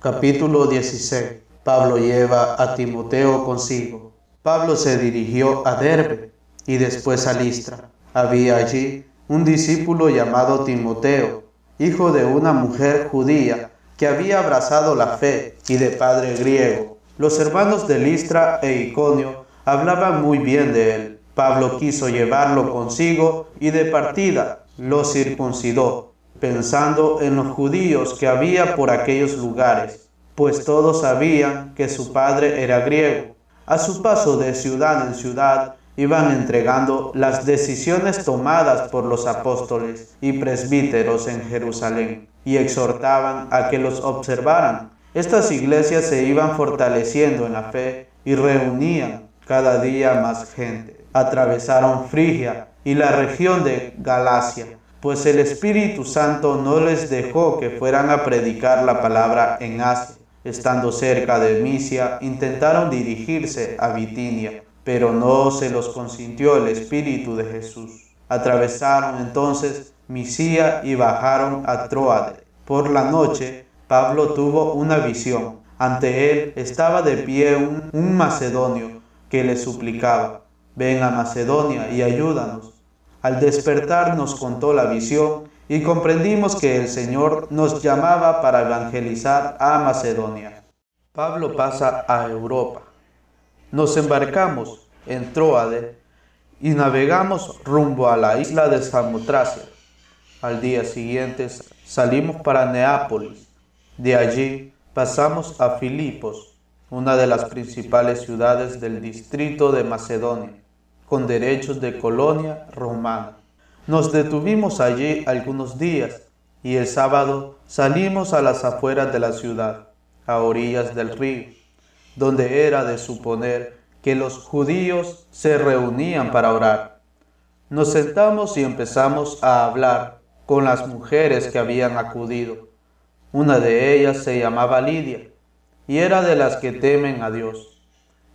Capítulo 16. Pablo lleva a Timoteo consigo. Pablo se dirigió a Derbe y después a Listra. Había allí un discípulo llamado Timoteo, hijo de una mujer judía que había abrazado la fe y de padre griego. Los hermanos de Listra e Iconio hablaban muy bien de él. Pablo quiso llevarlo consigo y de partida lo circuncidó pensando en los judíos que había por aquellos lugares, pues todos sabían que su padre era griego. A su paso de ciudad en ciudad, iban entregando las decisiones tomadas por los apóstoles y presbíteros en Jerusalén y exhortaban a que los observaran. Estas iglesias se iban fortaleciendo en la fe y reunían cada día más gente. Atravesaron Frigia y la región de Galacia pues el Espíritu Santo no les dejó que fueran a predicar la palabra en Asia. Estando cerca de Misia, intentaron dirigirse a Bitinia, pero no se los consintió el Espíritu de Jesús. Atravesaron entonces Misia y bajaron a Troade. Por la noche, Pablo tuvo una visión. Ante él estaba de pie un, un macedonio que le suplicaba, ven a Macedonia y ayúdanos. Al despertar nos contó la visión y comprendimos que el Señor nos llamaba para evangelizar a Macedonia. Pablo pasa a Europa. Nos embarcamos en Troade y navegamos rumbo a la isla de Samotracia. Al día siguiente salimos para Neápolis. De allí pasamos a Filipos, una de las principales ciudades del distrito de Macedonia con derechos de colonia romana. Nos detuvimos allí algunos días y el sábado salimos a las afueras de la ciudad, a orillas del río, donde era de suponer que los judíos se reunían para orar. Nos sentamos y empezamos a hablar con las mujeres que habían acudido. Una de ellas se llamaba Lidia y era de las que temen a Dios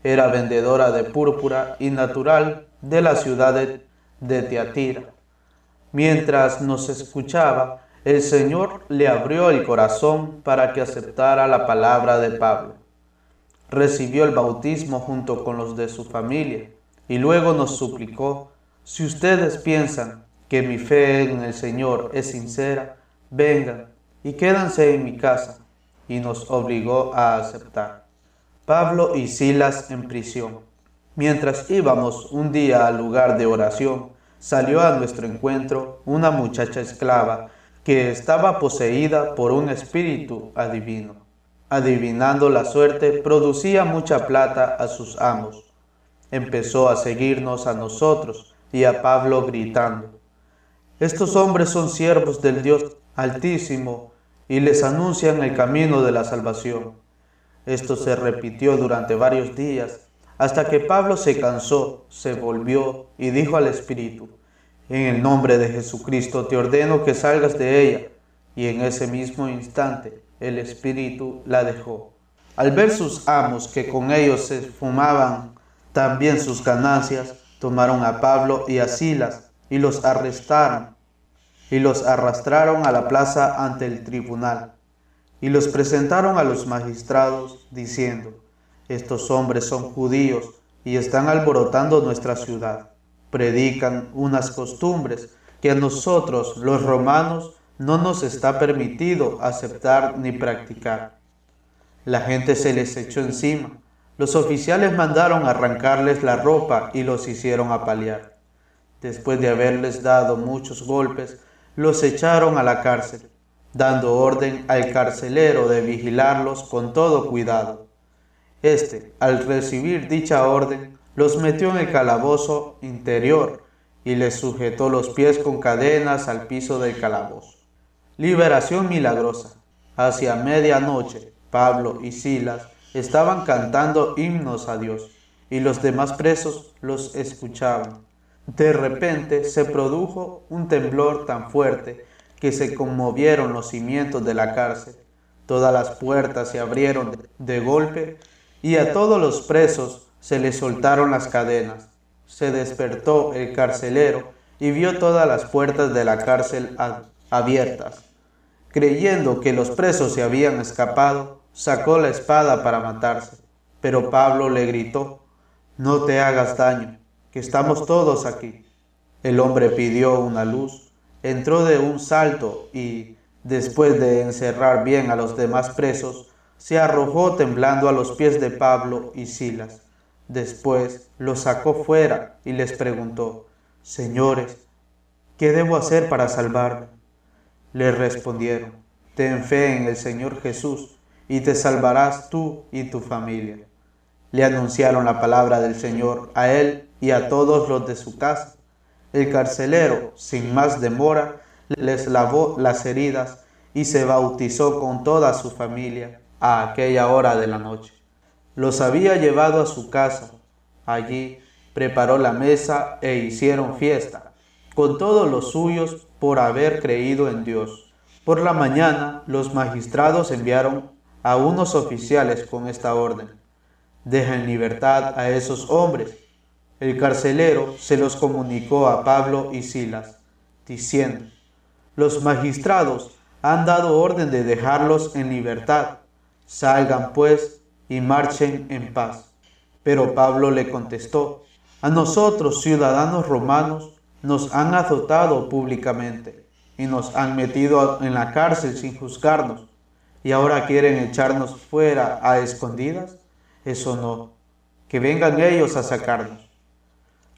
era vendedora de púrpura y natural de la ciudad de, Teatira. Mientras nos escuchaba, el Señor le abrió el corazón para que aceptara la palabra de Pablo. Recibió el bautismo junto con los de su familia y luego nos suplicó, si ustedes piensan que mi fe en el Señor es sincera, vengan y quédense en mi casa, y nos obligó a aceptar. Pablo y Silas en prisión. Mientras íbamos un día al lugar de oración, salió a nuestro encuentro una muchacha esclava que estaba poseída por un espíritu adivino. Adivinando la suerte, producía mucha plata a sus amos. Empezó a seguirnos a nosotros y a Pablo gritando, Estos hombres son siervos del Dios Altísimo y les anuncian el camino de la salvación. Esto se repitió durante varios días, hasta que Pablo se cansó, se volvió y dijo al Espíritu, en el nombre de Jesucristo te ordeno que salgas de ella. Y en ese mismo instante el Espíritu la dejó. Al ver sus amos que con ellos se fumaban también sus ganancias, tomaron a Pablo y a Silas y los arrestaron y los arrastraron a la plaza ante el tribunal y los presentaron a los magistrados, diciendo, estos hombres son judíos y están alborotando nuestra ciudad. Predican unas costumbres que a nosotros, los romanos, no nos está permitido aceptar ni practicar. La gente se les echó encima. Los oficiales mandaron arrancarles la ropa y los hicieron apalear. Después de haberles dado muchos golpes, los echaron a la cárcel dando orden al carcelero de vigilarlos con todo cuidado. Este, al recibir dicha orden, los metió en el calabozo interior y les sujetó los pies con cadenas al piso del calabozo. Liberación milagrosa. Hacia medianoche, Pablo y Silas estaban cantando himnos a Dios y los demás presos los escuchaban. De repente se produjo un temblor tan fuerte que se conmovieron los cimientos de la cárcel. Todas las puertas se abrieron de golpe y a todos los presos se les soltaron las cadenas. Se despertó el carcelero y vio todas las puertas de la cárcel abiertas. Creyendo que los presos se habían escapado, sacó la espada para matarse, pero Pablo le gritó, no te hagas daño, que estamos todos aquí. El hombre pidió una luz, entró de un salto y, después de encerrar bien a los demás presos, se arrojó temblando a los pies de Pablo y Silas. Después los sacó fuera y les preguntó, Señores, ¿qué debo hacer para salvarme? Le respondieron, ten fe en el Señor Jesús y te salvarás tú y tu familia. Le anunciaron la palabra del Señor a él y a todos los de su casa. El carcelero, sin más demora, les lavó las heridas y se bautizó con toda su familia a aquella hora de la noche. Los había llevado a su casa. Allí preparó la mesa e hicieron fiesta, con todos los suyos por haber creído en Dios. Por la mañana los magistrados enviaron a unos oficiales con esta orden. Deja en libertad a esos hombres. El carcelero se los comunicó a Pablo y Silas, diciendo, los magistrados han dado orden de dejarlos en libertad. Salgan pues y marchen en paz. Pero Pablo le contestó, a nosotros, ciudadanos romanos, nos han azotado públicamente y nos han metido en la cárcel sin juzgarnos y ahora quieren echarnos fuera a escondidas? Eso no, que vengan ellos a sacarnos.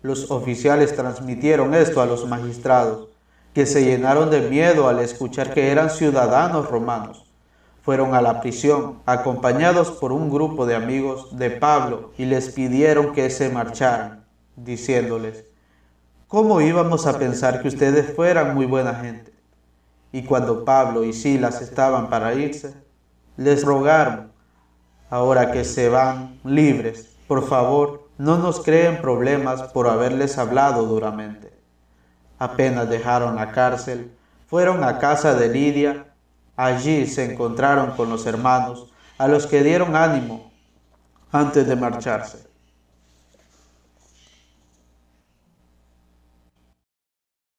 Los oficiales transmitieron esto a los magistrados, que se llenaron de miedo al escuchar que eran ciudadanos romanos. Fueron a la prisión, acompañados por un grupo de amigos de Pablo, y les pidieron que se marcharan, diciéndoles, ¿cómo íbamos a pensar que ustedes fueran muy buena gente? Y cuando Pablo y Silas estaban para irse, les rogaron, ahora que se van libres, por favor, no nos creen problemas por haberles hablado duramente. Apenas dejaron la cárcel, fueron a casa de Lidia, allí se encontraron con los hermanos, a los que dieron ánimo antes de marcharse.